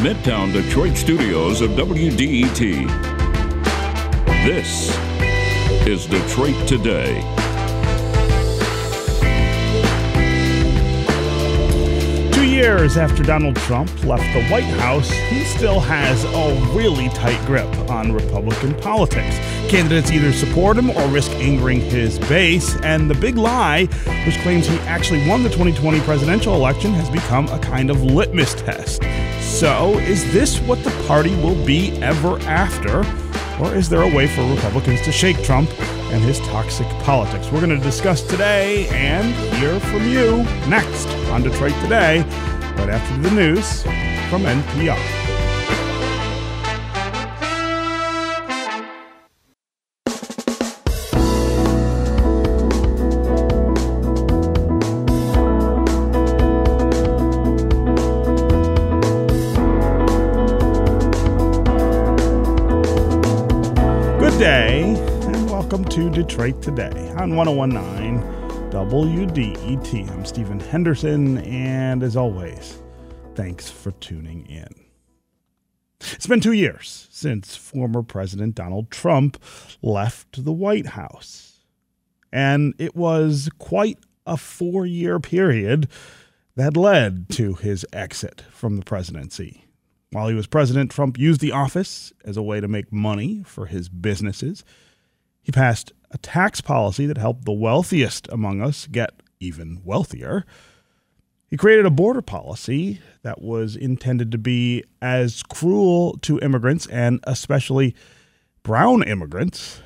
Midtown Detroit studios of WDET. This is Detroit Today. Years after Donald Trump left the White House, he still has a really tight grip on Republican politics. Candidates either support him or risk angering his base, and the big lie, which claims he actually won the 2020 presidential election, has become a kind of litmus test. So, is this what the party will be ever after? Or is there a way for Republicans to shake Trump and his toxic politics? We're going to discuss today and hear from you next on Detroit Today, right after the news from NPR. Detroit Today on 1019 WDET. I'm Stephen Henderson, and as always, thanks for tuning in. It's been two years since former President Donald Trump left the White House, and it was quite a four year period that led to his exit from the presidency. While he was president, Trump used the office as a way to make money for his businesses. He passed a tax policy that helped the wealthiest among us get even wealthier. He created a border policy that was intended to be as cruel to immigrants and especially brown immigrants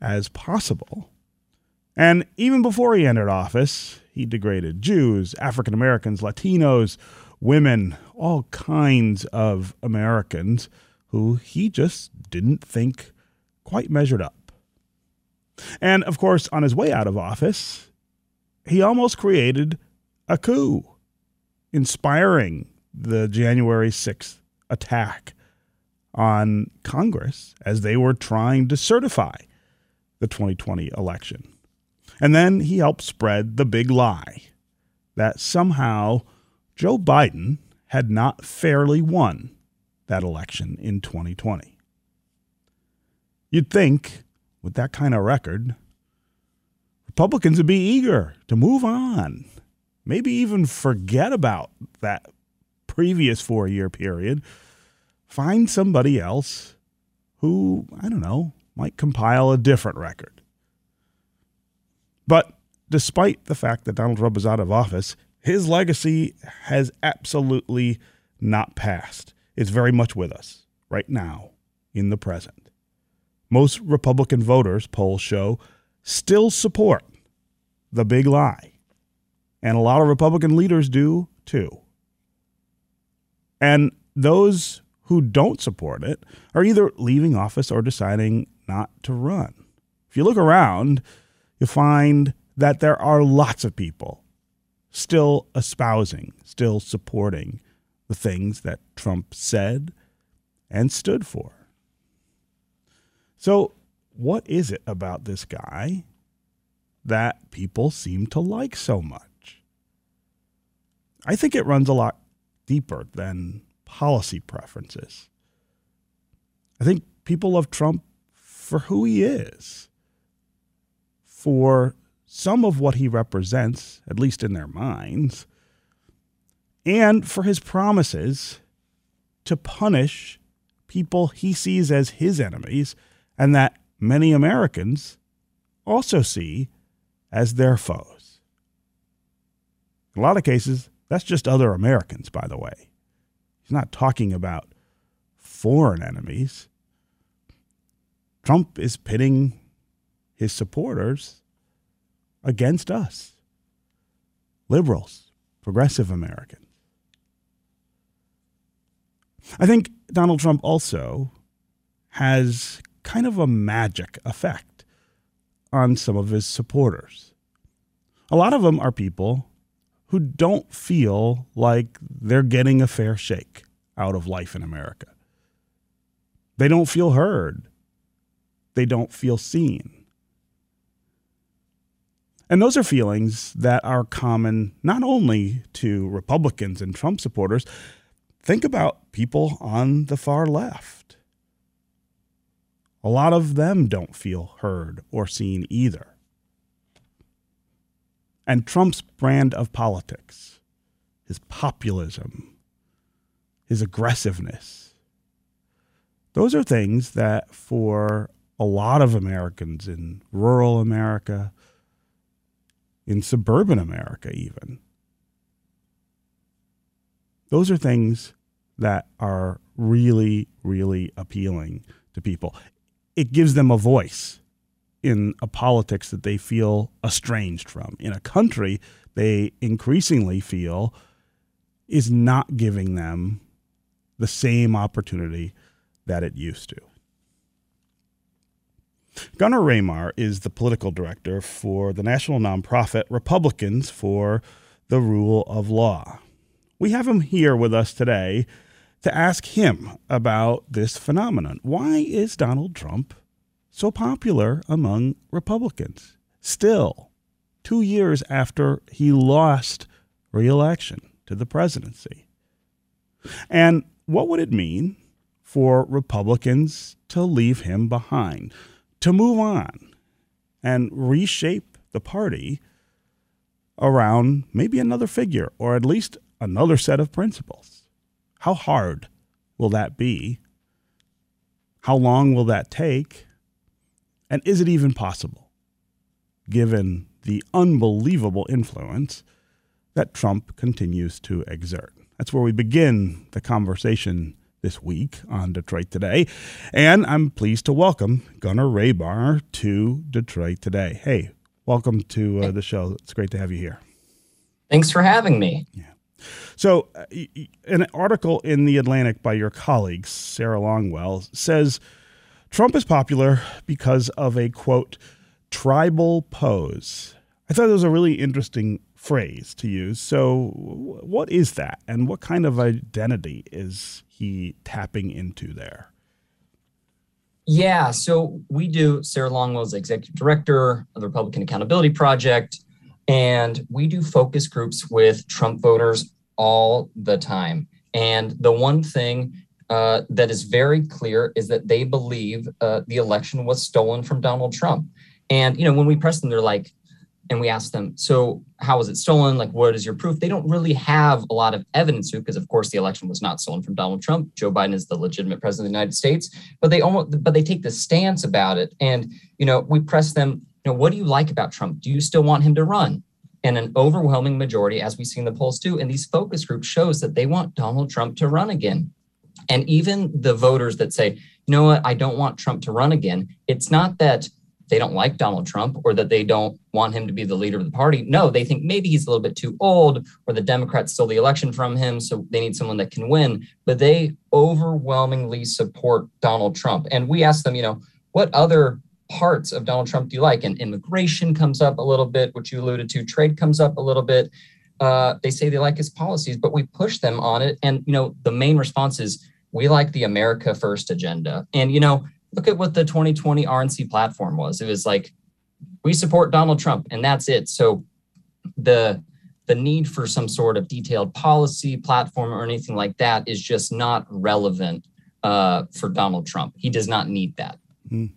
as possible. And even before he entered office, he degraded Jews, African Americans, Latinos, women, all kinds of Americans who he just didn't think quite measured up. And of course, on his way out of office, he almost created a coup, inspiring the January 6th attack on Congress as they were trying to certify the 2020 election. And then he helped spread the big lie that somehow Joe Biden had not fairly won that election in 2020. You'd think, with that kind of record, Republicans would be eager to move on, maybe even forget about that previous four year period, find somebody else who, I don't know, might compile a different record. But despite the fact that Donald Trump is out of office, his legacy has absolutely not passed. It's very much with us right now in the present. Most Republican voters, polls show, still support the big lie. And a lot of Republican leaders do too. And those who don't support it are either leaving office or deciding not to run. If you look around, you find that there are lots of people still espousing, still supporting the things that Trump said and stood for. So, what is it about this guy that people seem to like so much? I think it runs a lot deeper than policy preferences. I think people love Trump for who he is, for some of what he represents, at least in their minds, and for his promises to punish people he sees as his enemies and that many Americans also see as their foes. In a lot of cases, that's just other Americans, by the way. He's not talking about foreign enemies. Trump is pitting his supporters against us liberals, progressive Americans. I think Donald Trump also has kind of a magic effect on some of his supporters. A lot of them are people who don't feel like they're getting a fair shake out of life in America. They don't feel heard. They don't feel seen. And those are feelings that are common not only to Republicans and Trump supporters, think about people on the far left. A lot of them don't feel heard or seen either. And Trump's brand of politics, his populism, his aggressiveness, those are things that for a lot of Americans in rural America, in suburban America, even, those are things that are really, really appealing to people. It gives them a voice in a politics that they feel estranged from, in a country they increasingly feel is not giving them the same opportunity that it used to. Gunner Ramer is the political director for the national nonprofit Republicans for the Rule of Law. We have him here with us today to ask him about this phenomenon. Why is Donald Trump so popular among Republicans still, two years after he lost reelection to the presidency? And what would it mean for Republicans to leave him behind, to move on and reshape the party around maybe another figure or at least another set of principles. How hard will that be? How long will that take? And is it even possible, given the unbelievable influence that Trump continues to exert? That's where we begin the conversation this week on Detroit Today. And I'm pleased to welcome Gunner Ramer to Detroit Today. Hey, welcome to uh, the show. It's great to have you here. Thanks for having me. Yeah. So, uh, an article in The Atlantic by your colleague, Sarah Longwell, says Trump is popular because of a quote, tribal pose. I thought that was a really interesting phrase to use. So, what is that? And what kind of identity is he tapping into there? Yeah, so we do, Sarah Longwell's executive director of the Republican Accountability Project. And we do focus groups with Trump voters all the time. And the one thing uh, that is very clear is that they believe uh, the election was stolen from Donald Trump. And, you know, when we press them, they're like, and we ask them, so how was it stolen? Like, what is your proof? They don't really have a lot of evidence to, because of course the election was not stolen from Donald Trump. Joe Biden is the legitimate president of the United States, but they almost, but they take the stance about it. And, you know, we press them, know, what do you like about Trump? Do you still want him to run? And an overwhelming majority, as we see in the polls too, and these focus groups shows that they want Donald Trump to run again. And even the voters that say, you know what, I don't want Trump to run again, it's not that they don't like Donald Trump or that they don't want him to be the leader of the party. No, they think maybe he's a little bit too old or the Democrats stole the election from him. So they need someone that can win. But they overwhelmingly support Donald Trump. And we ask them, you know, what other parts of Donald Trump do you like? And immigration comes up a little bit, which you alluded to. Trade comes up a little bit. Uh, they say they like his policies, but we push them on it. And you know, the main response is we like the America First agenda. And you know, look at what the 2020 RNC platform was. It was like we support Donald Trump, and that's it. So the the need for some sort of detailed policy platform or anything like that is just not relevant uh, for Donald Trump. He does not need that. Mm.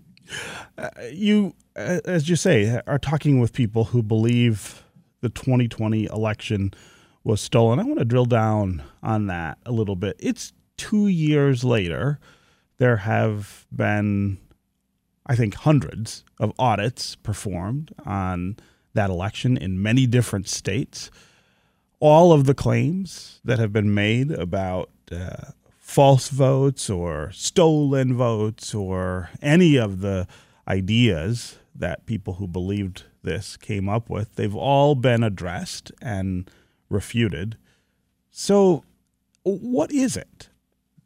Uh, you, uh, as you say, are talking with people who believe the 2020 election was stolen. I want to drill down on that a little bit. It's two years later. There have been, I think, hundreds of audits performed on that election in many different states. All of the claims that have been made about uh, false votes or stolen votes or any of the ideas that people who believed this came up with, they've all been addressed and refuted. So, what is it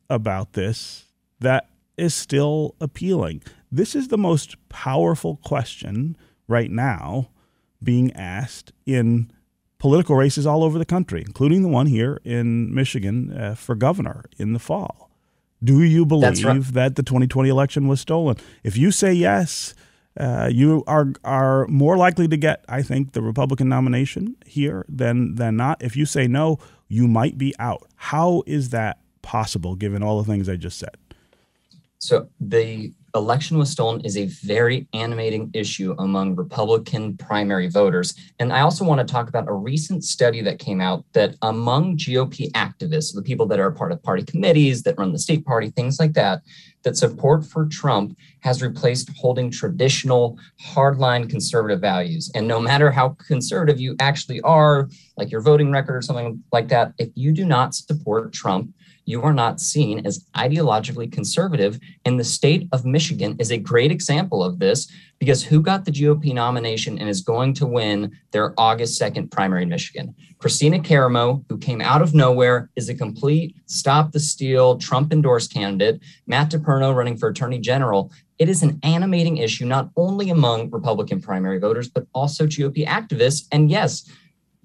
about this that is still appealing? This is the most powerful question right now being asked in political races all over the country, including the one here in Michigan uh, for governor in the fall. Do you believe right. that the 2020 election was stolen? If you say yes, uh, you are are more likely to get, I think, the Republican nomination here than than not. If you say no, you might be out. How is that possible given all the things I just said? So the election was stolen is a very animating issue among Republican primary voters. And I also want to talk about a recent study that came out that among GOP activists, the people that are part of party committees, that run the state party, things like that, that support for Trump has replaced holding traditional hardline conservative values. And no matter how conservative you actually are, like your voting record or something like that, if you do not support Trump, you are not seen as ideologically conservative. And the state of Michigan is a great example of this because who got the GOP nomination and is going to win their August 2nd primary in Michigan? Kristina Karamo, who came out of nowhere, is a complete stop the steal Trump endorsed candidate. Matt DePerno running for attorney general. It is an animating issue, not only among Republican primary voters, but also GOP activists. And yes,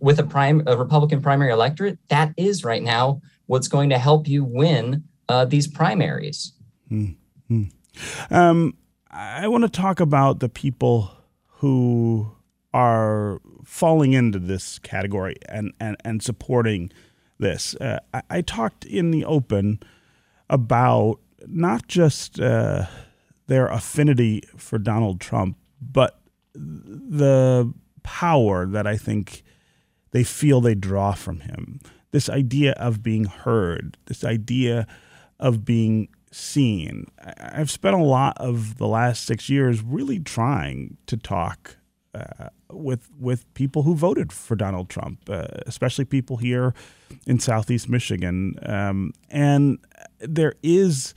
with a prime a Republican primary electorate, that is right now what's going to help you win uh, these primaries. Mm-hmm. Um, I want to talk about the people who are falling into this category and, and, and supporting this. Uh, I, I, talked in the open about not just uh, their affinity for Donald Trump, but the power that I think they feel they draw from him this idea of being heard, this idea of being seen. I've spent a lot of the last six years really trying to talk uh, with with people who voted for Donald Trump, uh, especially people here in Southeast Michigan, um, and there is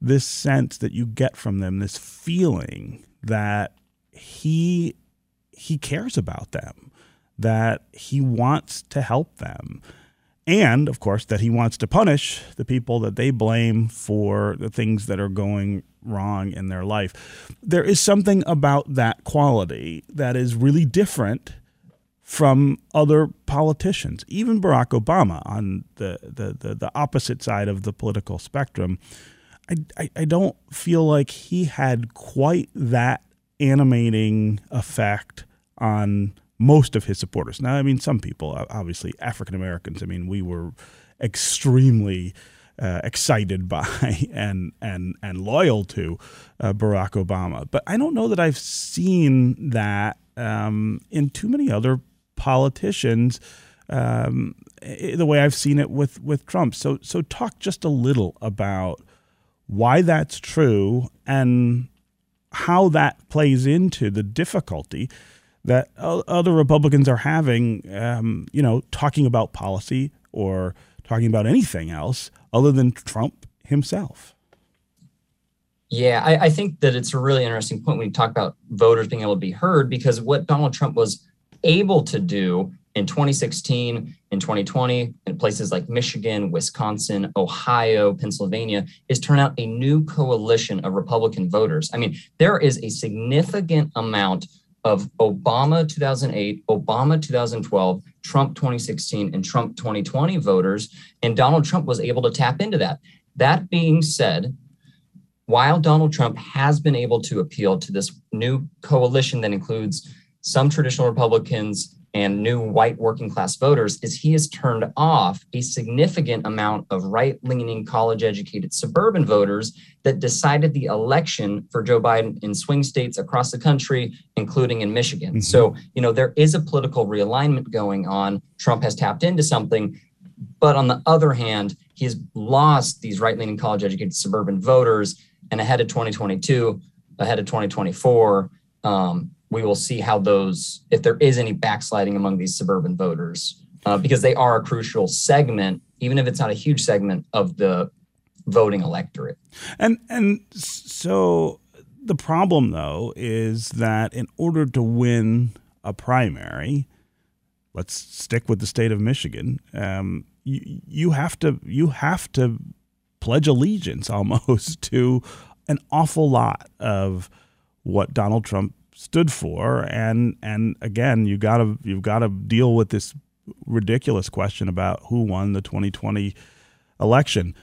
this sense that you get from them, this feeling that he he cares about them, that he wants to help them and of course that he wants to punish the people that they blame for the things that are going wrong in their life. There is something about that quality that is really different from other politicians, even Barack Obama on the, the, the, the opposite side of the political spectrum. I, I, I don't feel like he had quite that animating effect on most of his supporters. Now, I mean, some people, obviously African Americans. I mean, we were extremely uh, excited by and and and loyal to uh, Barack Obama, but I don't know that I've seen that um, in too many other politicians. Um, the way I've seen it with with Trump. So so talk just a little about why that's true and how that plays into the difficulty that other Republicans are having, um, you know, talking about policy or talking about anything else other than Trump himself. Yeah, I, I, think that it's a really interesting point when you talk about voters being able to be heard because what Donald Trump was able to do in 2016, in 2020, in places like Michigan, Wisconsin, Ohio, Pennsylvania, is turn out a new coalition of Republican voters. I mean, there is a significant amount of Obama 2008, Obama 2012, Trump 2016, and Trump 2020 voters. And Donald Trump was able to tap into that. That being said, while Donald Trump has been able to appeal to this new coalition that includes some traditional Republicans and new white working class voters is he has turned off a significant amount of right leaning college educated suburban voters that decided the election for Joe Biden in swing states across the country, including in Michigan. Mm-hmm. So, you know, there is a political realignment going on. Trump has tapped into something. But on the other hand, he has lost these right leaning college educated suburban voters. And ahead of 2022, ahead of 2024, um, we will see how those, if there is any backsliding among these suburban voters, uh, because they are a crucial segment, even if it's not a huge segment of the voting electorate. And and so the problem though is that in order to win a primary, let's stick with the state of Michigan. Um, you, you have to you have to pledge allegiance almost to an awful lot of what Donald Trump stood for and and again you got to you've got to deal with this ridiculous question about who won the 2020 election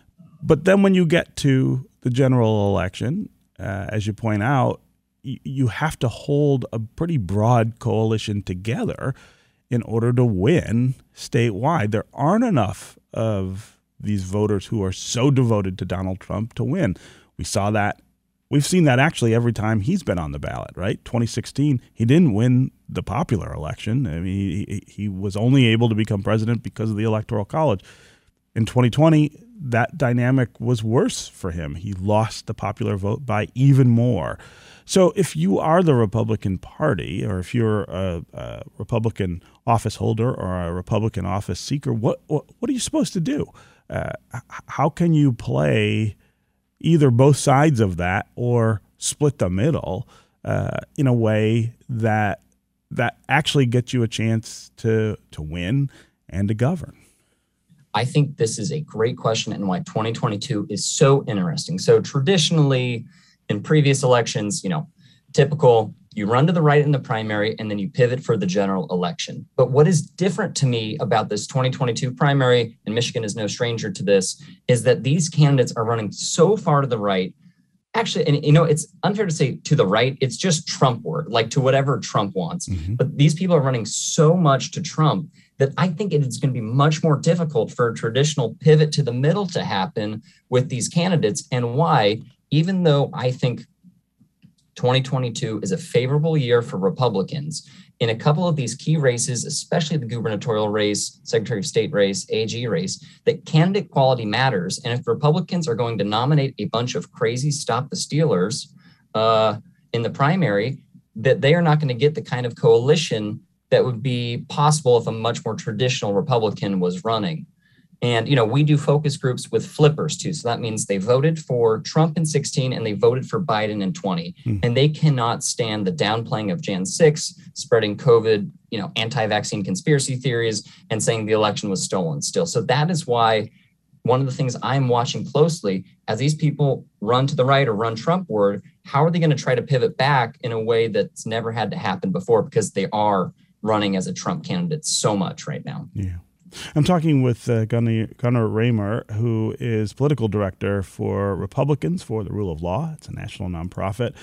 but then when you get to the general election uh, as you point out y- you have to hold a pretty broad coalition together in order to win statewide there aren't enough of these voters who are so devoted to Donald Trump to win. We saw that. We've seen that actually every time he's been on the ballot, right? 2016, he didn't win the popular election. I mean, he, he was only able to become president because of the Electoral College. In 2020, that dynamic was worse for him. He lost the popular vote by even more. So, if you are the Republican Party, or if you're a, a Republican office holder or a Republican office seeker, what what, what are you supposed to do? Uh, how can you play either both sides of that or split the middle uh, in a way that that actually gets you a chance to to win and to govern? I think this is a great question and why 2022 is so interesting. So traditionally in previous elections, you know, typical you run to the right in the primary and then you pivot for the general election. But what is different to me about this 2022 primary, and Michigan is no stranger to this, is that these candidates are running so far to the right. Actually, and you know, it's unfair to say to the right, it's just Trump word, like to whatever Trump wants. Mm-hmm. But these people are running so much to Trump that I think it is going to be much more difficult for a traditional pivot to the middle to happen with these candidates. And why? Even though I think 2022 is a favorable year for Republicans in a couple of these key races, especially the gubernatorial race, Secretary of State race, AG race, that candidate quality matters. And if Republicans are going to nominate a bunch of crazy stop the Stealers uh, in the primary, that they are not going to get the kind of coalition that would be possible if a much more traditional Republican was running. And you know, we do focus groups with flippers too. So that means they voted for Trump in 16 and they voted for Biden in 20. Mm. And they cannot stand the downplaying of Jan 6, spreading COVID, you know, anti-vaccine conspiracy theories and saying the election was stolen still. So that is why one of the things I'm watching closely as these people run to the right or run Trumpward, how are they going to try to pivot back in a way that's never had to happen before because they are running as a Trump candidate so much right now. Yeah. I'm talking with uh, Gunner, Ramer, who is political director for Republicans for the Rule of Law. It's a national nonprofit.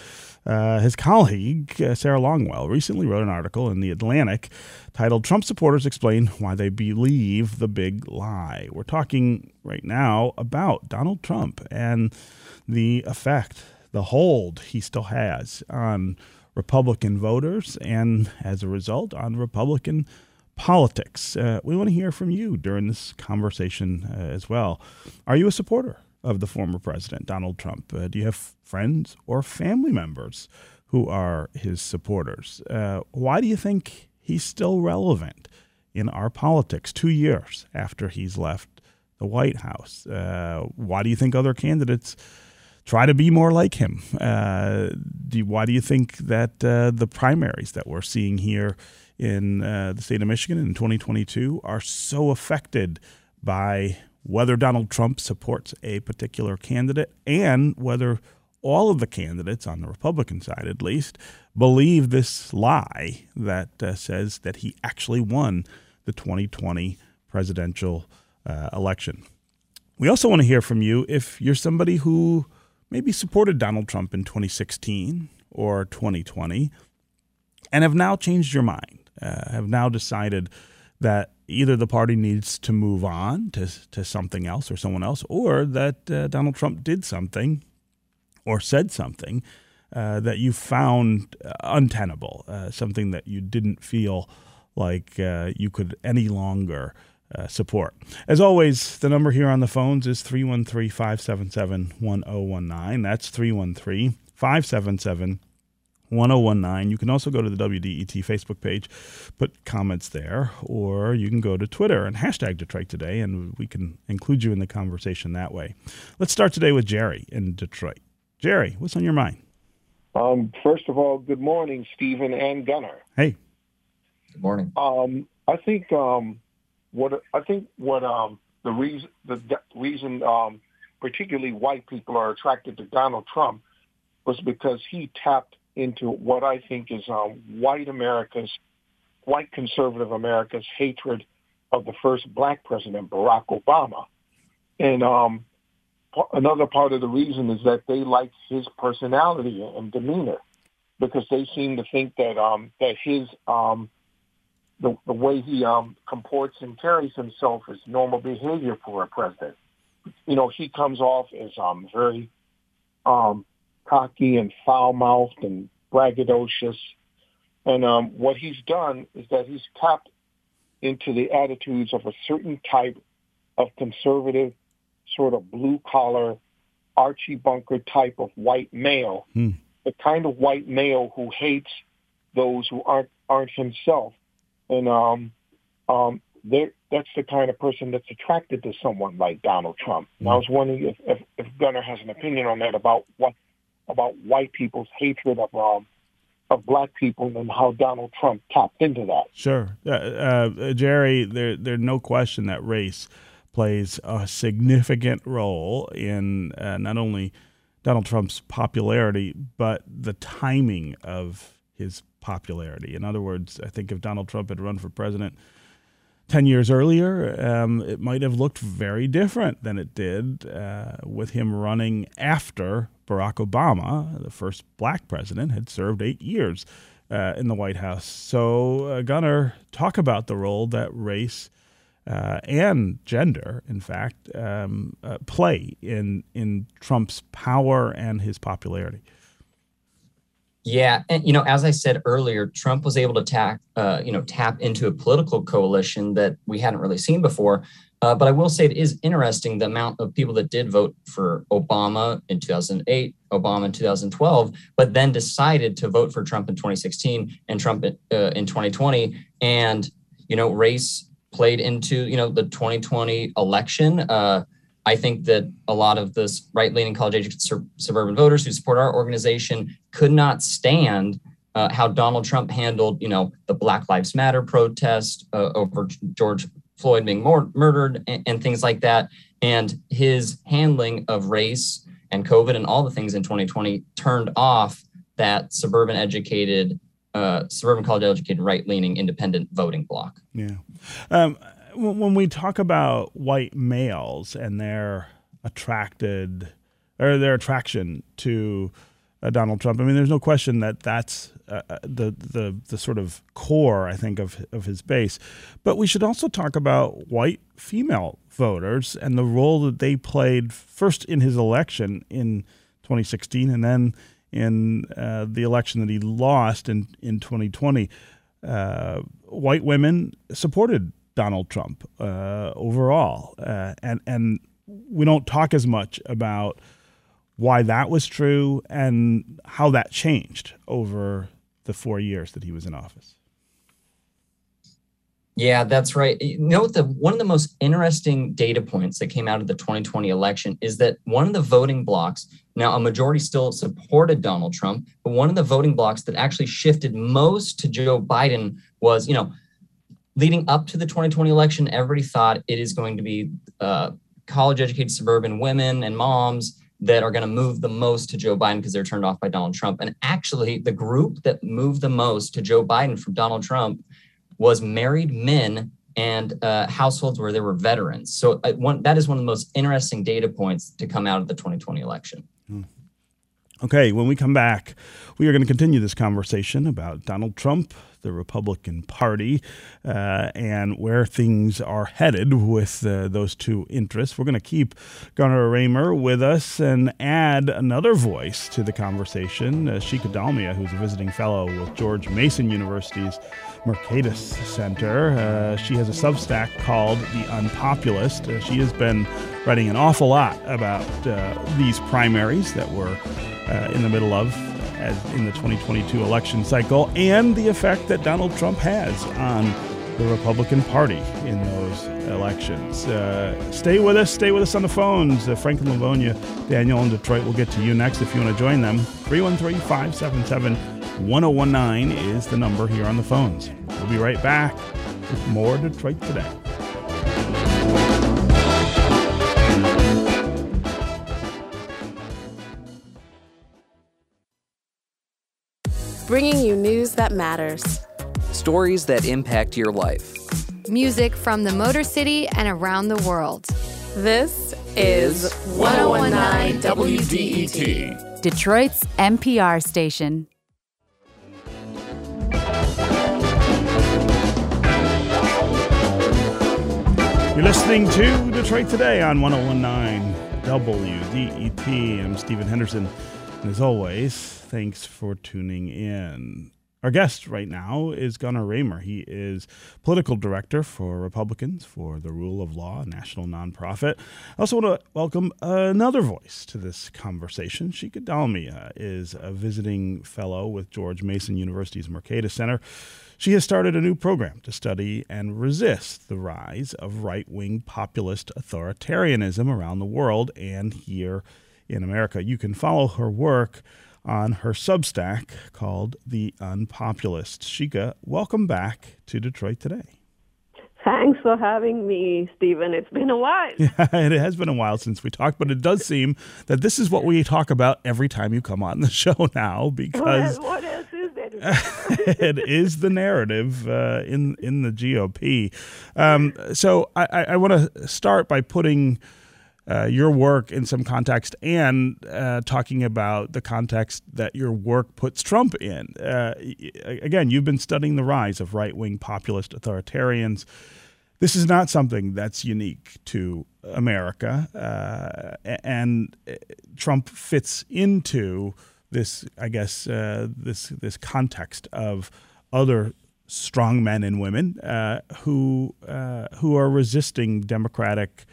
Uh, his colleague, uh, Sarah Longwell, recently wrote an article in The Atlantic titled Trump Supporters Explain Why They Believe the Big Lie. We're talking right now about Donald Trump and the effect, the hold he still has on Republican voters and, as a result, on Republican politics. Uh, we want to hear from you during this conversation uh, as well. Are you a supporter of the former president, Donald Trump? Uh, do you have friends or family members who are his supporters? Uh, why do you think he's still relevant in our politics two years after he's left the White House? Uh, why do you think other candidates? try to be more like him. Uh, do, why do you think that uh, the primaries that we're seeing here in uh, the state of Michigan in 2022 are so affected by whether Donald Trump supports a particular candidate and whether all of the candidates on the Republican side, at least, believe this lie that uh, says that he actually won the 2020 presidential uh, election. We also want to hear from you if you're somebody who maybe supported Donald Trump in 2016 or 2020 and have now changed your mind, uh, have now decided that either the party needs to move on to, to something else or someone else, or that uh, Donald Trump did something or said something uh, that you found untenable, uh, something that you didn't feel like uh, you could any longer uh, support. As always, the number here on the phones is 313 577 1019. That's 313 577 1019. You can also go to the WDET Facebook page, put comments there, or you can go to Twitter and hashtag Detroit Today, and we can include you in the conversation that way. Let's start today with Jerry in Detroit. Jerry, what's on your mind? Um, first of all, good morning, Stephen and Gunner. Hey. Good morning. Um, I think um, what I think what um, the reason the reason um, particularly white people are attracted to Donald Trump was because he tapped into what I think is um, white America's white conservative America's hatred of the first black president, Barack Obama. And um, another part of the reason is that they like his personality and demeanor because they seem to think that um, that his um, the, the way he um, comports and carries himself is normal behavior for a president. you know, he comes off as um, very um, cocky and foul-mouthed and braggadocious. And um, what he's done is that he's tapped into the attitudes of a certain type of conservative, sort of blue-collar, Archie Bunker type of white male, Hmm. the kind of white male who hates those who aren't aren't himself, and um, um, that's the kind of person that's attracted to someone like Donald Trump. And I was wondering if, if, if Gunner has an opinion on that about what about white people's hatred of um, of black people and how Donald Trump tapped into that. Sure, uh, uh, Jerry. There, there's no question that race plays a significant role in uh, not only Donald Trump's popularity, but the timing of his popularity. In other words, I think if Donald Trump had run for president 10 years earlier, um, it might have looked very different than it did uh, with him running after Barack Obama, the first black president, had served eight years uh, in the White House. So, uh, Gunner, talk about the role that race uh, and gender, in fact, um, uh, play in, in Trump's power and his popularity. Yeah, and you know, as I said earlier, Trump was able to tap, uh, you know, tap into a political coalition that we hadn't really seen before. Uh, but I will say it is interesting the amount of people that did vote for Obama in 2008, Obama in 2012, but then decided to vote for Trump in 2016 and Trump in, uh, in 2020. And you know, race played into you know the 2020 election. Uh, I think that a lot of this right-leaning college-age sur- suburban voters who support our organization could not stand uh, how Donald Trump handled, you know, the Black Lives Matter protest uh, over George Floyd being mor- murdered and, and things like that, and his handling of race and COVID and all the things in 2020 turned off that suburban educated, uh, suburban college educated, right-leaning independent voting bloc. Yeah. Um, when we talk about white males and their attracted or their attraction to uh, Donald Trump, I mean, there's no question that that's uh, uh, the the the sort of core, I think, of of his base. But we should also talk about white female voters and the role that they played first in his election in 2016, and then in uh, the election that he lost in in 2020. Uh, white women supported Donald Trump uh, overall, and and we don't talk as much about why that was true and how that changed over the four years that he was in office. Yeah, that's right. Know, the one of the most interesting data points that came out of the 2020 election is that one of the voting blocks, now a majority still supported Donald Trump, but one of the voting blocks that actually shifted most to Joe Biden was, you know, leading up to the 2020 election, everybody thought it is going to be uh, college educated suburban women and moms that are going to move the most to Joe Biden because they're turned off by Donald Trump. And actually, the group that moved the most to Joe Biden from Donald Trump was married men and uh, households where there were veterans. So uh, one, that is one of the most interesting data points to come out of the 2020 election. Okay, when we come back, we are going to continue this conversation about Donald Trump, the Republican Party, uh, and where things are headed with uh, those two interests. We're going to keep Gunner Ramer with us and add another voice to the conversation, uh, Shikha Dalmia, who's a visiting fellow with George Mason University's Mercatus Center. Uh, she has a Substack called The Unpopulist. Uh, she has been writing an awful lot about uh, these primaries that we're uh, in the middle of as in the 2022 election cycle and the effect that Donald Trump has on the Republican Party in those elections. Uh, stay with us. Stay with us on the phones. Uh, Frank and Livonia, Daniel in Detroit will get to you next if you want to join them. 313 577 1019 is the number here on the phones. We'll be right back with more Detroit Today. Bringing you news that matters. Stories that impact your life. Music from the Motor City and around the world. This is 1019 WDET, Detroit's NPR station. You're listening to Detroit Today on 1019 WDET. I'm Stephen Henderson. And as always, thanks for tuning in. Our guest right now is Gunner Ramer. He is political director for Republicans for the Rule of Law, a national nonprofit. I also want to welcome another voice to this conversation. Shikha Dalmia is a visiting fellow with George Mason University's Mercatus Center. She has started a new program to study and resist the rise of right wing populist authoritarianism around the world and here in America. You can follow her work on her Substack called The Unpopulist. Shikha, welcome back to Detroit today. Thanks for having me, Stephen. It's been a while. Yeah, it has been a while since we talked, but it does seem that this is what we talk about every time you come on the show now because what, what else is there? it is the narrative uh, in in the GOP. Um, so I, I want to start by putting uh, your work in some context and uh, talking about the context that your work puts Trump in. Uh, again, you've been studying the rise of right wing populist authoritarians. This is not something that's unique to America, uh, and uh, Trump fits into this, I guess, this this context of other strong men and women who who are resisting democratic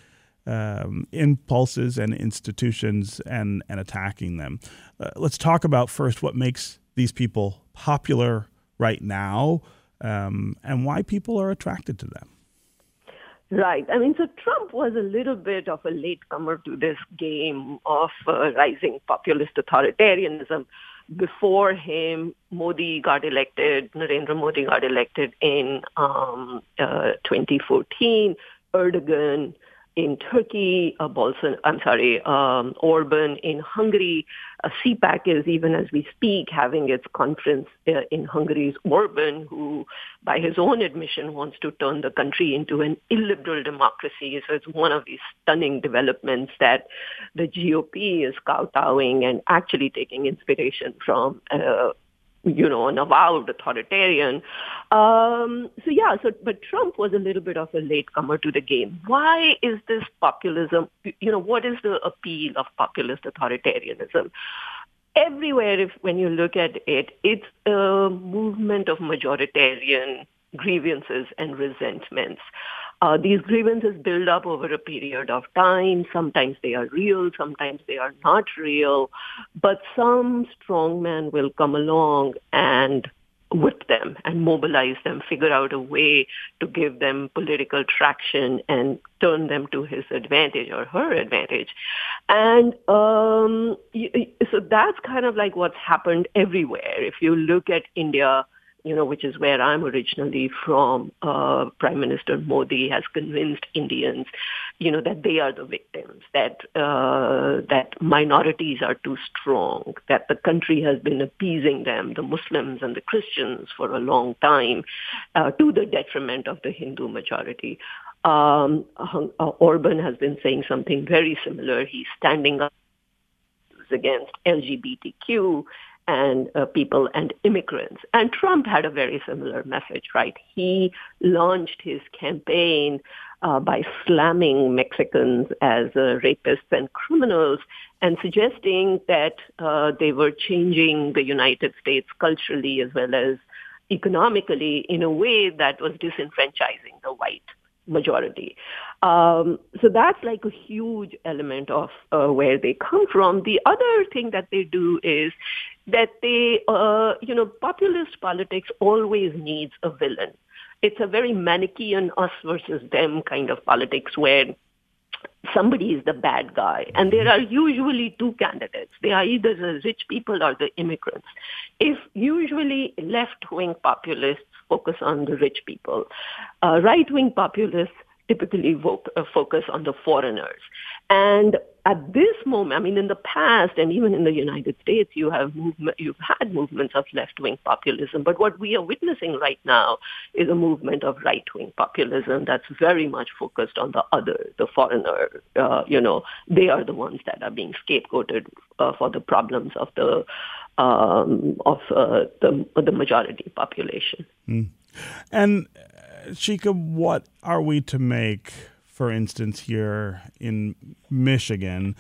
um, impulses and institutions and, and attacking them. Uh, let's talk about first what makes these people popular right now um, and why people are attracted to them. Right. I mean, so Trump was a little bit of a latecomer to this game of uh, rising populist authoritarianism. Before him, Modi got elected, Narendra Modi got elected in um, uh, 2014. Erdogan in Turkey, uh, Bolson, I'm sorry, um, Orban in Hungary. Uh, CPAC is, even as we speak, having its conference uh, in Hungary's Orban, who, by his own admission, wants to turn the country into an illiberal democracy. So it's one of these stunning developments that the GOP is kowtowing and actually taking inspiration from uh, you know, an avowed authoritarian. Um, so yeah, so but Trump was a little bit of a latecomer to the game. Why is this populism? You know, what is the appeal of populist authoritarianism? Everywhere, if when you look at it, it's a movement of majoritarian grievances and resentments. Uh, these grievances build up over a period of time. Sometimes they are real, sometimes they are not real. But some strong man will come along and whip them and mobilize them, figure out a way to give them political traction and turn them to his advantage or her advantage. And um, so that's kind of like what's happened everywhere. If you look at India, you know, which is where I'm originally from, uh, Prime Minister Modi has convinced Indians, you know, that they are the victims, that uh, that minorities are too strong, that the country has been appeasing them, the Muslims and the Christians, for a long time, uh, to the detriment of the Hindu majority. Um, uh, Orban has been saying something very similar. He's standing up against LGBTQ and uh, people and immigrants. And Trump had a very similar message, right? He launched his campaign uh, by slamming Mexicans as uh, rapists and criminals and suggesting that uh, they were changing the United States culturally as well as economically in a way that was disenfranchising the white majority. Um, so that's like a huge element of uh, where they come from. The other thing that they do is that they, uh, you know, populist politics always needs a villain. It's a very Manichaean us versus them kind of politics where somebody is the bad guy. And there are usually two candidates. They are either the rich people or the immigrants. If usually left-wing populists focus on the rich people, uh, right-wing populists typically uh, focus on the foreigners. And at this moment, I mean, in the past and even in the United States, you have movement, you've had movements of left-wing populism. But what we are witnessing right now is a movement of right-wing populism that's very much focused on the other, the foreigner. Uh, you know, they are the ones that are being scapegoated uh, for the problems of the um, of uh, the the majority population. Mm. And Shikha, what are we to make for instance, here in Michigan,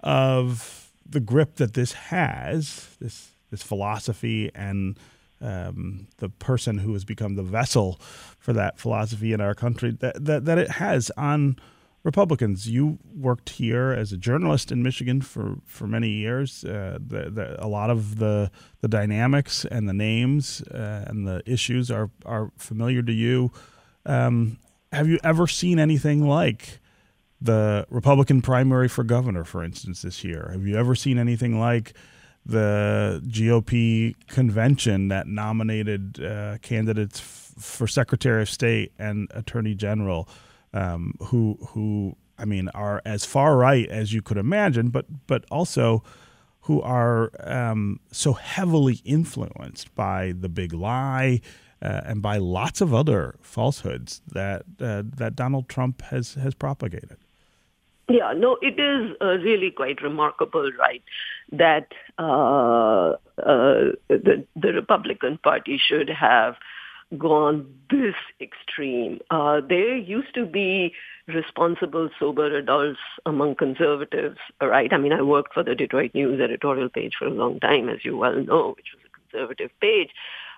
of the grip that this has, this this philosophy and um, the person who has become the vessel for that philosophy in our country that, that, that it has on Republicans. You worked here as a journalist in Michigan for, for many years. Uh, the, the, a lot of the the dynamics and the names uh, and the issues are are familiar to you. Um, have you ever seen anything like the Republican primary for governor, for instance, this year? Have you ever seen anything like the GOP convention that nominated uh, candidates f- for Secretary of State and Attorney General, um, who who I mean are as far right as you could imagine, but but also who are um, so heavily influenced by the big lie uh, and by lots of other falsehoods that uh, that Donald Trump has has propagated. Yeah, no, it is uh, really quite remarkable, right, that uh, uh, the, the Republican Party should have gone this extreme. Uh, there used to be responsible, sober adults among conservatives, right? I mean, I worked for the Detroit News editorial page for a long time, as you well know, which was a conservative page.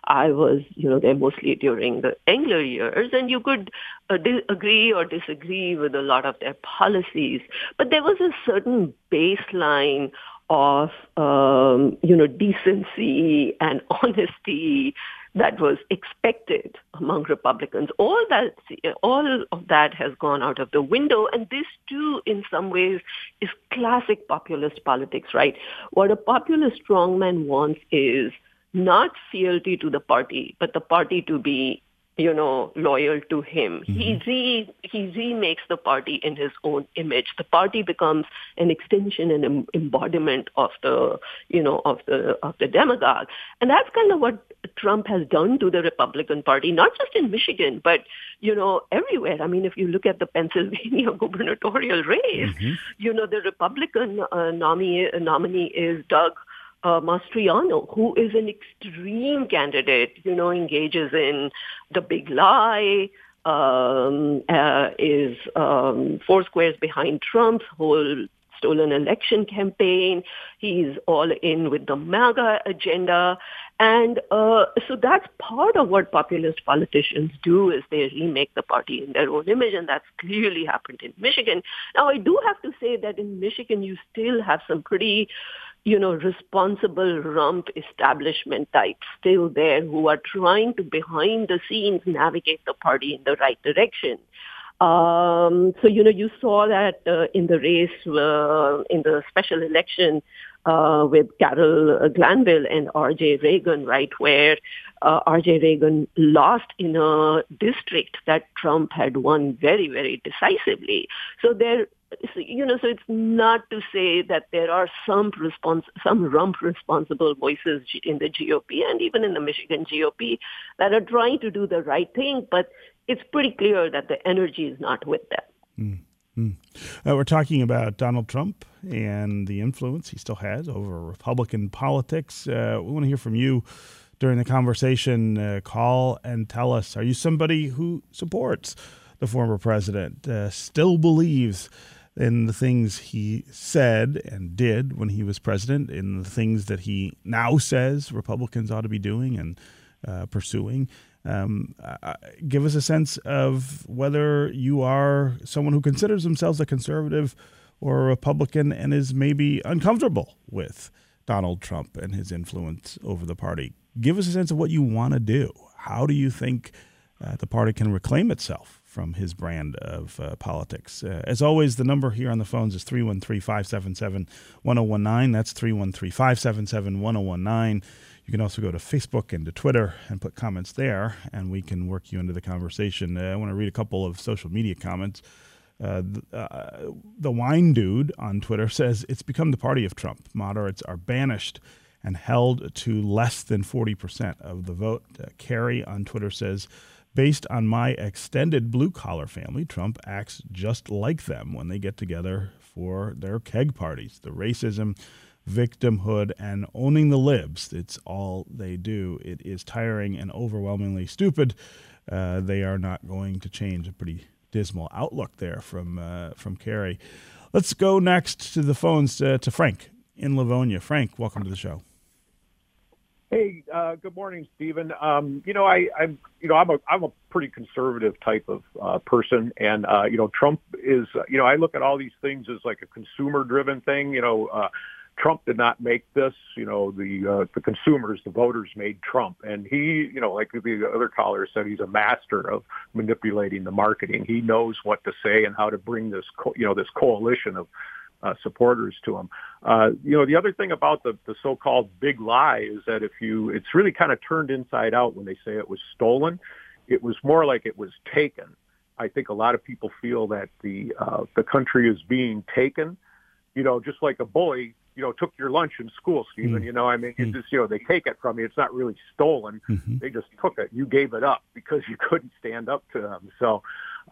I was, you know, there mostly during the Engler years, and you could uh, di- agree or disagree with a lot of their policies, but there was a certain baseline of, um, you know, decency and honesty that was expected among Republicans. All that, all of that has gone out of the window, and this too, in some ways, is classic populist politics, right? What a populist strongman wants is not fealty to the party, but the party to be, you know, loyal to him. Mm-hmm. He re he remakes the party in his own image. The party becomes an extension and embodiment of the, you know, of the of the demagogue, and that's kind of what Trump has done to the Republican Party, not just in Michigan, but you know, everywhere. I mean, if you look at the Pennsylvania gubernatorial race, mm-hmm. you know, the Republican uh, nominee nominee is Doug uh, Mastriano, who is an extreme candidate, you know, engages in the big lie, um, uh, is um, four squares behind Trump's whole stolen election campaign. He's all in with the MAGA agenda. And uh, so that's part of what populist politicians do is they remake the party in their own image, and that's clearly happened in Michigan. Now, I do have to say that in Michigan, you still have some pretty you know, responsible rump establishment types still there who are trying to behind the scenes navigate the party in the right direction. Um, so, you know, you saw that uh, in the race, uh, in the special election uh, with Carol Glanville and R.J. Regan, right, where uh, R.J. Regan lost in a district that Trump had won very, very decisively. So there you know, so it's not to say that there are some respons- some rump responsible voices in the GOP and even in the Michigan GOP that are trying to do the right thing, but it's pretty clear that the energy is not with them. Mm-hmm. Uh, we're talking about Donald Trump and the influence he still has over Republican politics. Uh, we want to hear from you during the conversation. Uh, call and tell us: Are you somebody who supports the former president? Uh, still believes in the things he said and did when he was president, in the things that he now says Republicans ought to be doing and uh, pursuing. Um, uh, give us a sense of whether you are someone who considers themselves a conservative or a Republican and is maybe uncomfortable with Donald Trump and his influence over the party. Give us a sense of what you want to do. How do you think uh, the party can reclaim itself from his brand of uh, politics. Uh, as always, the number here on the phones is 313 577 1019. That's 313 577 1019. You can also go to Facebook and to Twitter and put comments there, and we can work you into the conversation. Uh, I want to read a couple of social media comments. Uh, the, uh, the wine dude on Twitter says it's become the party of Trump. Moderates are banished and held to less than 40% of the vote. Uh, Carrie on Twitter says Based on my extended blue collar family, Trump acts just like them when they get together for their keg parties. The racism, victimhood, and owning the libs, it's all they do. It is tiring and overwhelmingly stupid. Uh, they are not going to change. A pretty dismal outlook there from uh, from Kerry. Let's go next to the phones to, to Frank in Livonia. Frank, welcome to the show. Hey, uh, good morning, Stephen. Um, you know, I, I'm, you know, I'm a, I'm a pretty conservative type of uh, person, and uh, you know, Trump is, uh, you know, I look at all these things as like a consumer-driven thing. You know, uh, Trump did not make this. You know, the uh, the consumers, the voters, made Trump, and he, you know, like the other caller said, he's a master of manipulating the marketing. He knows what to say and how to bring this, co- you know, this coalition of uh, supporters to him. Uh, you know, the other thing about the, the so-called big lie is that if you, it's really kind of turned inside out when they say it was stolen. It was more like it was taken. I think a lot of people feel that the uh, the country is being taken. You know, just like a bully, you know, took your lunch in school, Stephen. Mm. You know, I mean, mm. it's just you know they take it from you. It's not really stolen. Mm-hmm. They just took it. You gave it up because you couldn't stand up to them. So,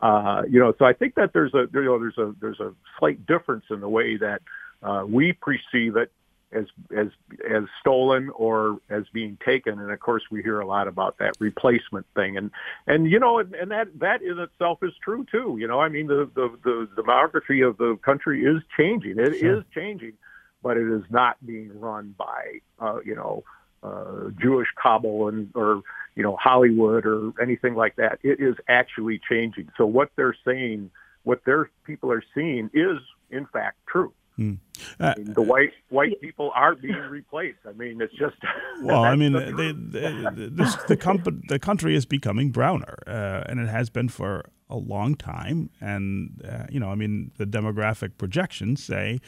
uh, you know, so I think that there's a you know there's a there's a slight difference in the way that uh, we perceive it as as as stolen or as being taken and of course we hear a lot about that replacement thing and and you know and, and that that in itself is true too you know i mean the the the demography of the country is changing It sure. is changing but it is not being run by uh you know uh jewish cabal and or you know Hollywood or anything like that. It is actually changing. So what they're saying, what their people are seeing, is in fact true. Hmm. Uh, I mean, the white white people are being replaced. I mean, it's just well. I mean, the they, they, this, the, comp- the country is becoming browner, uh, and it has been for a long time. And uh, you know, I mean, the demographic projections say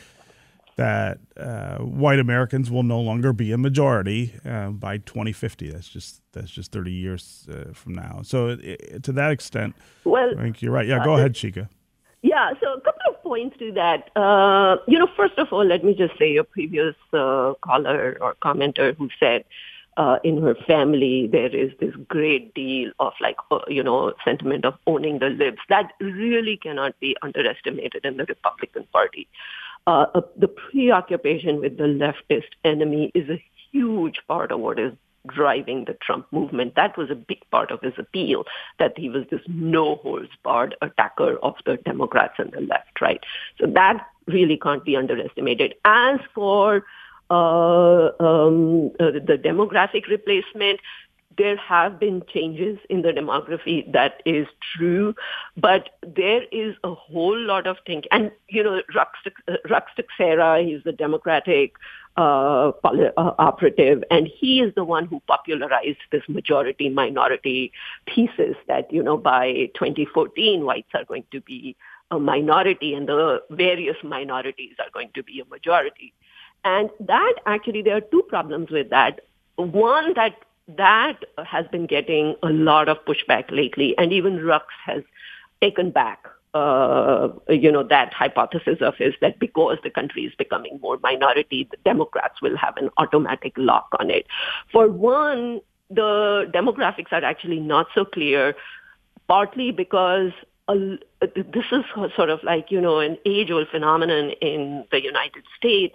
that uh, white Americans will no longer be a majority uh, by 2050. That's just that's just 30 years uh, from now. So it, to that extent, well, I think you're right. Yeah, go uh, ahead, Shikha. Yeah, so a couple of points to that. Uh, you know, first of all, let me just say your previous uh, caller or commenter who said in her family there is this great deal of like, you know, sentiment of owning the libs. That really cannot be underestimated in the Republican Party uh, uh, the preoccupation with the leftist enemy is a huge part of what is driving the Trump movement. That was a big part of his appeal, that he was this no-holds-barred attacker of the Democrats and the left, right? So that really can't be underestimated. As for uh, um, uh, the demographic replacement, there have been changes in the demography. That is true. But there is a whole lot of things. And, you know, Ruy Teixeira, he's the Democratic uh, uh, operative, and he is the one who popularized this majority minority thesis that, you know, by 2014, whites are going to be a minority and the various minorities are going to be a majority. And that actually, there are two problems with that. One, that that has been getting a lot of pushback lately, and even Ruy has taken back, uh, you know, that hypothesis of his that because the country is becoming more minority, the Democrats will have an automatic lock on it. For one, the demographics are actually not so clear, partly because uh, this is sort of like, you know, an age-old phenomenon in the United States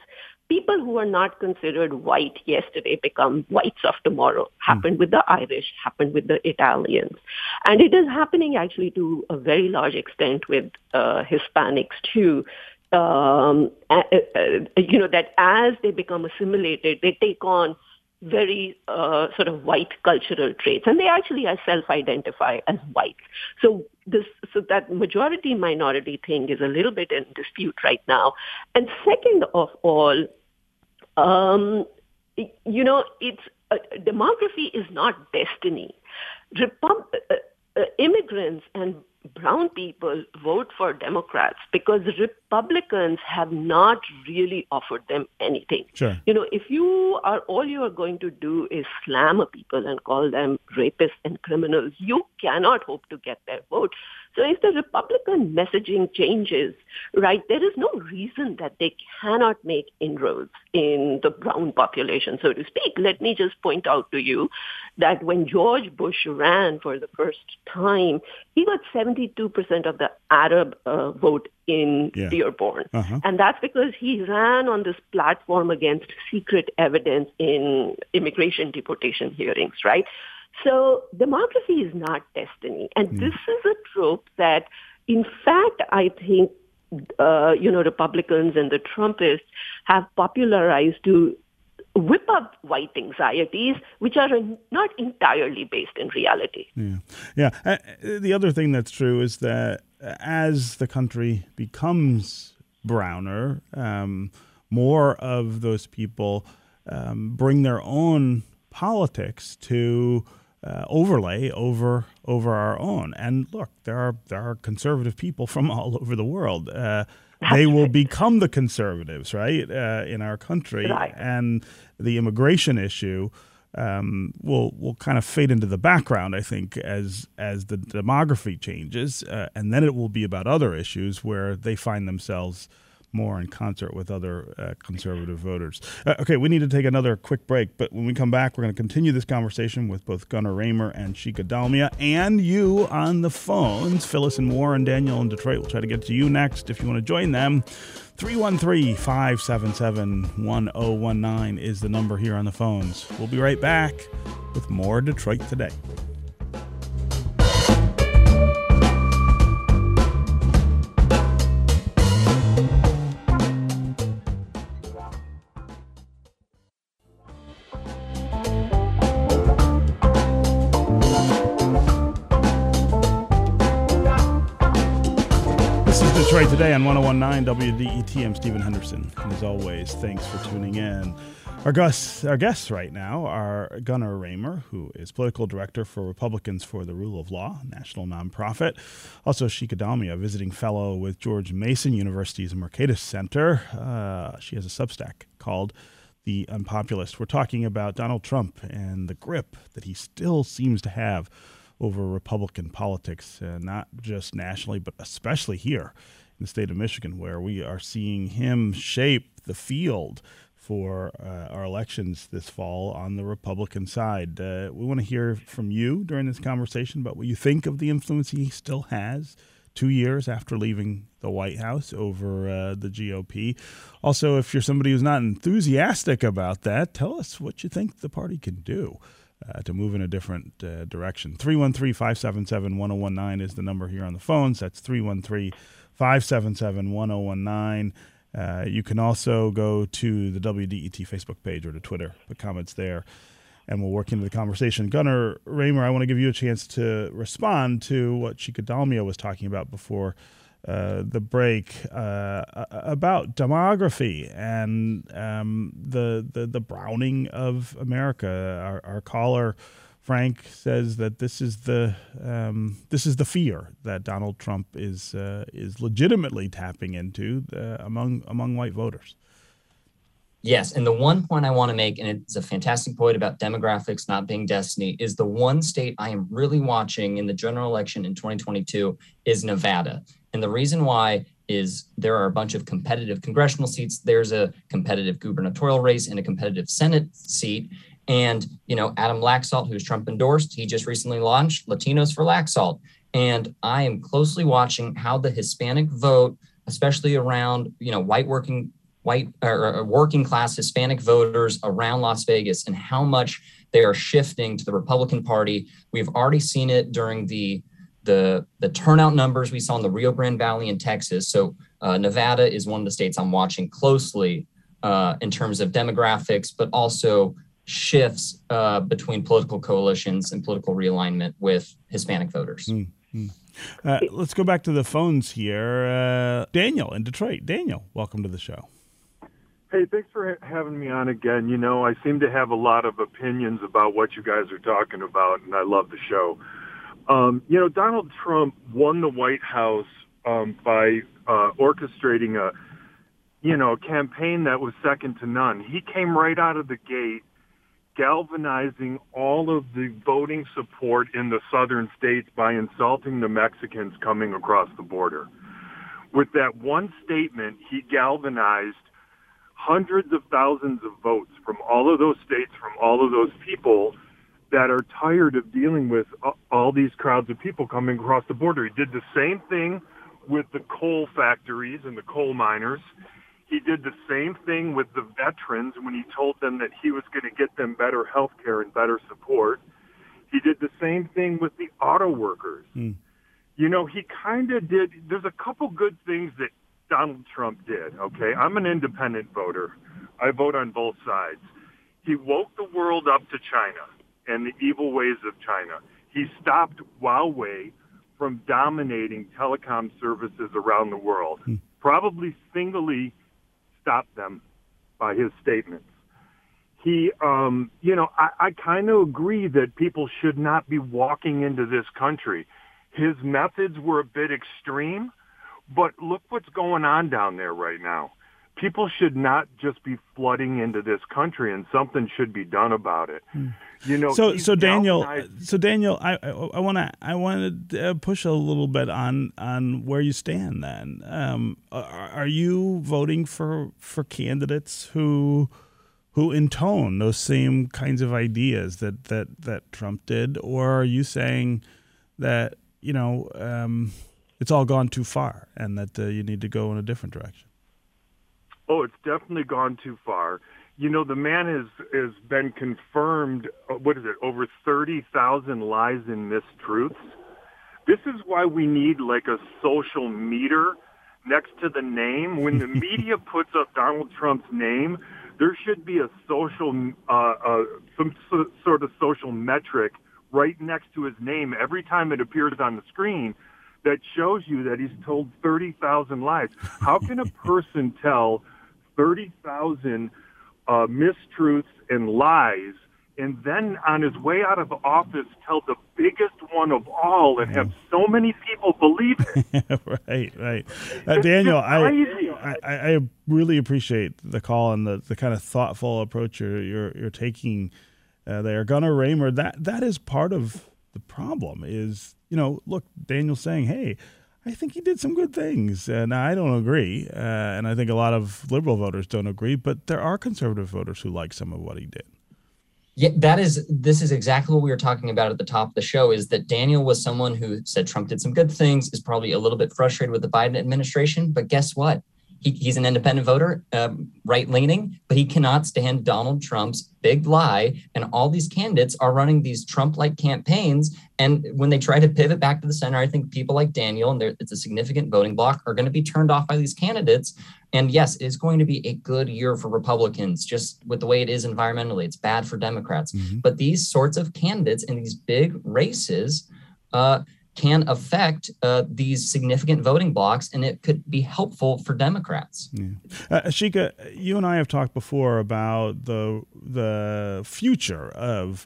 people who are not considered white yesterday become whites of tomorrow. Happened mm. with the Irish, happened with the Italians. And it is happening actually to a very large extent with uh, Hispanics too. Um, uh, uh, you know, that as they become assimilated, they take on very uh, sort of white cultural traits, and they actually self-identify as white. So this, so that majority minority thing is a little bit in dispute right now. And second of all, um, you know, it's uh, demography is not destiny. Repub- uh, uh, immigrants and brown people vote for Democrats because Republicans have not really offered them anything. Sure. You know, if you are all you are going to do is slam a people and call them rapists and criminals, you cannot hope to get their vote. So if the Republican messaging changes, right, there is no reason that they cannot make inroads in the brown population, so to speak. Let me just point out to you that when George Bush ran for the first time, he got 72% of the Arab uh, vote in yeah. Dearborn. Uh-huh. And that's because he ran on this platform against secret evidence in immigration deportation hearings, right? So democracy is not destiny. And mm. this is a trope that in fact, I think uh, you know Republicans and the Trumpists have popularized to whip up white anxieties, which are not entirely based in reality. Yeah, yeah. Uh, the other thing that's true is that as the country becomes browner, um, more of those people um, bring their own politics to uh, overlay over over our own. And look, there are there are conservative people from all over the world. Uh, they will become the conservatives, right, uh, in our country, right. and the immigration issue um, will will kind of fade into the background, I think, as as the demography changes, uh, and then it will be about other issues where they find themselves more in concert with other uh, conservative voters. Uh, okay, we need to take another quick break, but when we come back, we're going to continue this conversation with both Gunner Ramer and Shikha Dalmia and you on the phones. Phyllis and Warren, Daniel in Detroit. We'll try to get to you next if you want to join them. 313 577 1019 is the number here on the phones. We'll be right back with more Detroit Today. 1019 WDET. I'm Stephen Henderson. And as always, thanks for tuning in. Our guests, our guests right now are Gunner Ramer, who is political director for Republicans for the Rule of Law, national nonprofit. Also, Shikha Dalmia, visiting fellow with George Mason University's Mercatus Center. Uh, she has a Substack called The Unpopulist. We're talking about Donald Trump and the grip that he still seems to have over Republican politics, uh, not just nationally, but especially here in the state of Michigan, where we are seeing him shape the field for uh, our elections this fall on the Republican side. Uh, we want to hear from you during this conversation about what you think of the influence he still has two years after leaving the White House over uh, the GOP. Also, if you're somebody who's not enthusiastic about that, tell us what you think the party can do. Uh, to move in a different uh, direction. 313 577 1019 is the number here on the phones. That's 313 577 1019. Uh, you can also go to the WDET Facebook page or to Twitter, put comments there, and we'll work into the conversation. Gunner Ramer, I want to give you a chance to respond to what Shikha Dalmia was talking about before uh, the break uh, about demography and um, the, the, the browning of America. Our, our caller Frank says that this is the um, this is the fear that Donald Trump is uh, is legitimately tapping into uh, among among white voters. Yes, and the one point I want to make, and it's a fantastic point about demographics not being destiny, is the one state I am really watching in the general election in 2022 is Nevada, and the reason why is there are a bunch of competitive congressional seats. There's a competitive gubernatorial race and a competitive Senate seat. And, you know, Adam Laxalt, who's Trump endorsed, he just recently launched Latinos for Laxalt. And I am closely watching how the Hispanic vote, especially around, you know, white working white or working class Hispanic voters around Las Vegas and how much they are shifting to the Republican Party. We've already seen it during the the the turnout numbers we saw in the Rio Grande Valley in Texas. So uh, Nevada is one of the states I'm watching closely uh, in terms of demographics, but also shifts uh, between political coalitions and political realignment with Hispanic voters. Mm-hmm. Uh, let's go back to the phones here. Uh, Daniel in Detroit. Daniel, welcome to the show. Hey, thanks for having me on again. You know, I seem to have a lot of opinions about what you guys are talking about, and I love the show. Um, you know, Donald Trump won the White House um, by uh, orchestrating a, you know, a campaign that was second to none. He came right out of the gate galvanizing all of the voting support in the southern states by insulting the Mexicans coming across the border. With that one statement, he galvanized hundreds of thousands of votes from all of those states, from all of those people that are tired of dealing with all these crowds of people coming across the border. He did the same thing with the coal factories and the coal miners. He did the same thing with the veterans when he told them that he was going to get them better health care and better support. He did the same thing with the auto workers. Mm. you know, he kind of did. There's a couple good things that Donald Trump did. Okay, I'm an independent voter. I vote on both sides. He woke the world up to China and the evil ways of China. He stopped Huawei from dominating telecom services around the world. Hmm. Probably singly stopped them by his statements. He, um, you know, I, I kind of agree that people should not be walking into this country. His methods were a bit extreme, but look what's going on down there right now. People should not just be flooding into this country, and something should be done about it. Hmm. You know. So, so Daniel, so Daniel, I, I want to, I want to uh, push a little bit on on where you stand. Then, um, are, are you voting for for candidates who? who intone those same kinds of ideas that that that Trump did, or are you saying that you know um, it's all gone too far and that uh, you need to go in a different direction? Oh, it's definitely gone too far. You know, the man has has been confirmed. Uh, what is it? Over thirty thousand lies and mistruths. This is why we need like a social meter next to the name. When the media puts up Donald Trump's name, there should be a social, uh, uh, some sort of social metric right next to his name every time it appears on the screen that shows you that he's told 30,000 lies. How can a person tell 30,000 uh, mistruths and lies and then on his way out of office tell the biggest one of all and have so many people believe it. right, right. Uh, Daniel, I, I, I really appreciate the call and the, the kind of thoughtful approach you're you're, you're taking uh, there. Gunner Ramer, that that is part of the problem. Is you know, look, Daniel's saying, hey. I think he did some good things, and I don't agree, uh, and I think a lot of liberal voters don't agree. But there are conservative voters who like some of what he did. Yeah, that is this is exactly what we were talking about at the top of the show is that Daniel was someone who said Trump did some good things, is probably a little bit frustrated with the Biden administration, but guess what? He, he's an independent voter, um, right leaning, but he cannot stand Donald Trump's big lie. And all these candidates are running these Trump like campaigns. And when they try to pivot back to the center, I think people like Daniel, and it's a significant voting bloc, are going to be turned off by these candidates. And yes, it's going to be a good year for Republicans, just with the way it is environmentally. It's bad for Democrats. Mm-hmm. But these sorts of candidates in these big races, uh, can affect uh, these significant voting blocks, and it could be helpful for Democrats. Yeah. Uh, Shikha, you and I have talked before about the the future of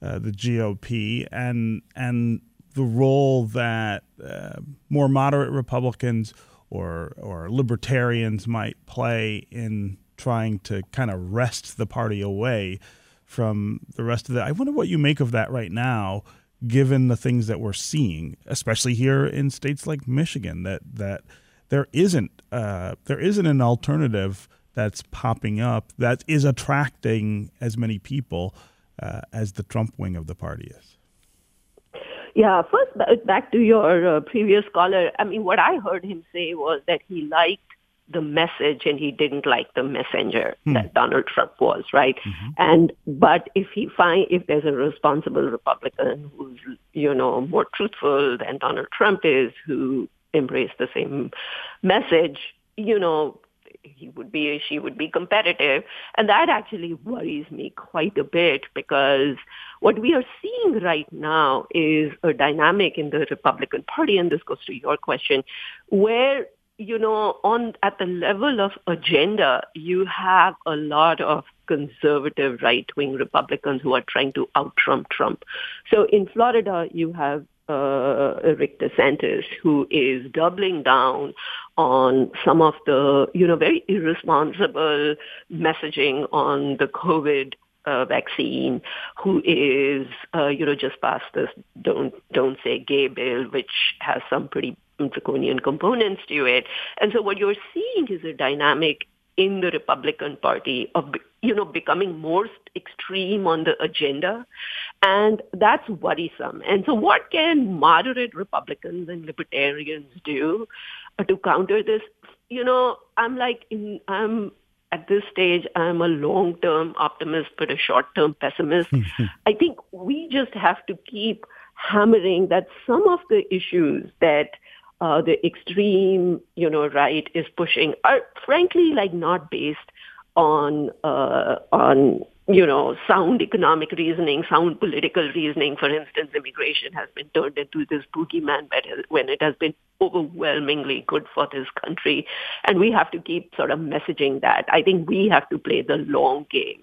uh, the GOP and and the role that uh, more moderate Republicans or or libertarians might play in trying to kind of wrest the party away from the rest of the. I wonder what you make of that right now given the things that we're seeing, especially here in states like Michigan, that that there isn't uh, there isn't an alternative that's popping up that is attracting as many people uh, as the Trump wing of the party is. Yeah, first back to your uh, previous caller. I mean, what I heard him say was that he liked the message and he didn't like the messenger hmm. that Donald Trump was, right? Mm-hmm. And but if he find if there's a responsible Republican who's you know more truthful than Donald Trump is, who embraced the same message, you know, he would be she would be competitive and that actually worries me quite a bit because what we are seeing right now is a dynamic in the republican party and this goes to your question where you know, on at the level of agenda, you have a lot of conservative right-wing Republicans who are trying to out-Trump Trump. So in Florida, you have uh, Rick DeSantis, who is doubling down on some of the, you know, very irresponsible messaging on the COVID uh, vaccine, who is, uh, you know, just passed this "Don't Don't Say Gay" bill, which has some pretty draconian components to it. And so what you're seeing is a dynamic in the Republican Party of, you know, becoming more extreme on the agenda. And that's worrisome. And so what can moderate Republicans and libertarians do uh, to counter this? You know, I'm like, in, I'm at this stage, I'm a long-term optimist, but a short-term pessimist. I think we just have to keep hammering that some of the issues that uh, the extreme, you know, right is pushing are frankly like not based on uh, on you know sound economic reasoning, sound political reasoning. For instance, immigration has been turned into this boogeyman when it has been overwhelmingly good for this country, and we have to keep sort of messaging that. I think we have to play the long game.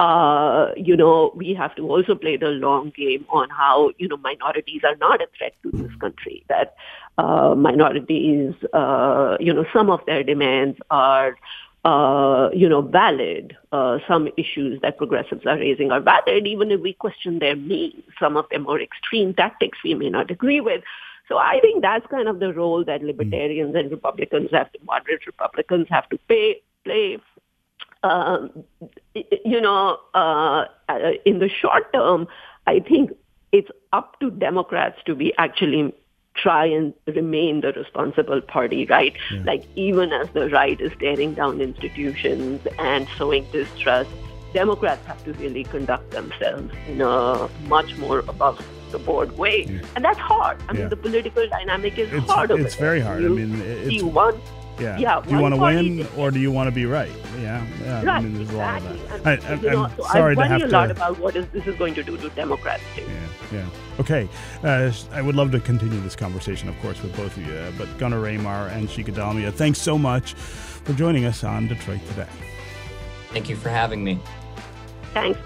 Uh, you know, we have to also play the long game on how, you know, minorities are not a threat to this country, that uh, minorities, uh, you know, some of their demands are uh, you know, valid. Uh, some issues that progressives are raising are valid, even if we question their means. Some of their more extreme tactics we may not agree with. So I think that's kind of the role that libertarians and Republicans have to, moderate Republicans have to pay, play. Um, you know, uh, uh in the short term, I think it's up to Democrats to be actually try and remain the responsible party, right? Yeah. Like even as the right is tearing down institutions and sowing distrust, Democrats have to really conduct themselves in a much more above the board way. Yeah. And that's hard. I yeah. mean, the political dynamic is it's, hard. It's very hard. You, I mean, it's, yeah. yeah do you want to win or do you want to be right? Yeah. yeah. Right. I mean, there's exactly. a lot of that. And, I, am so sorry I to have a lot about what is, this is going to do to Democrats too. Yeah. Yeah. Okay. Uh, I would love to continue this conversation, of course, with both of you. Uh, but Gunner Ramer and Shikha Dalmia, thanks so much for joining us on Detroit Today. Thank you for having me. Thanks.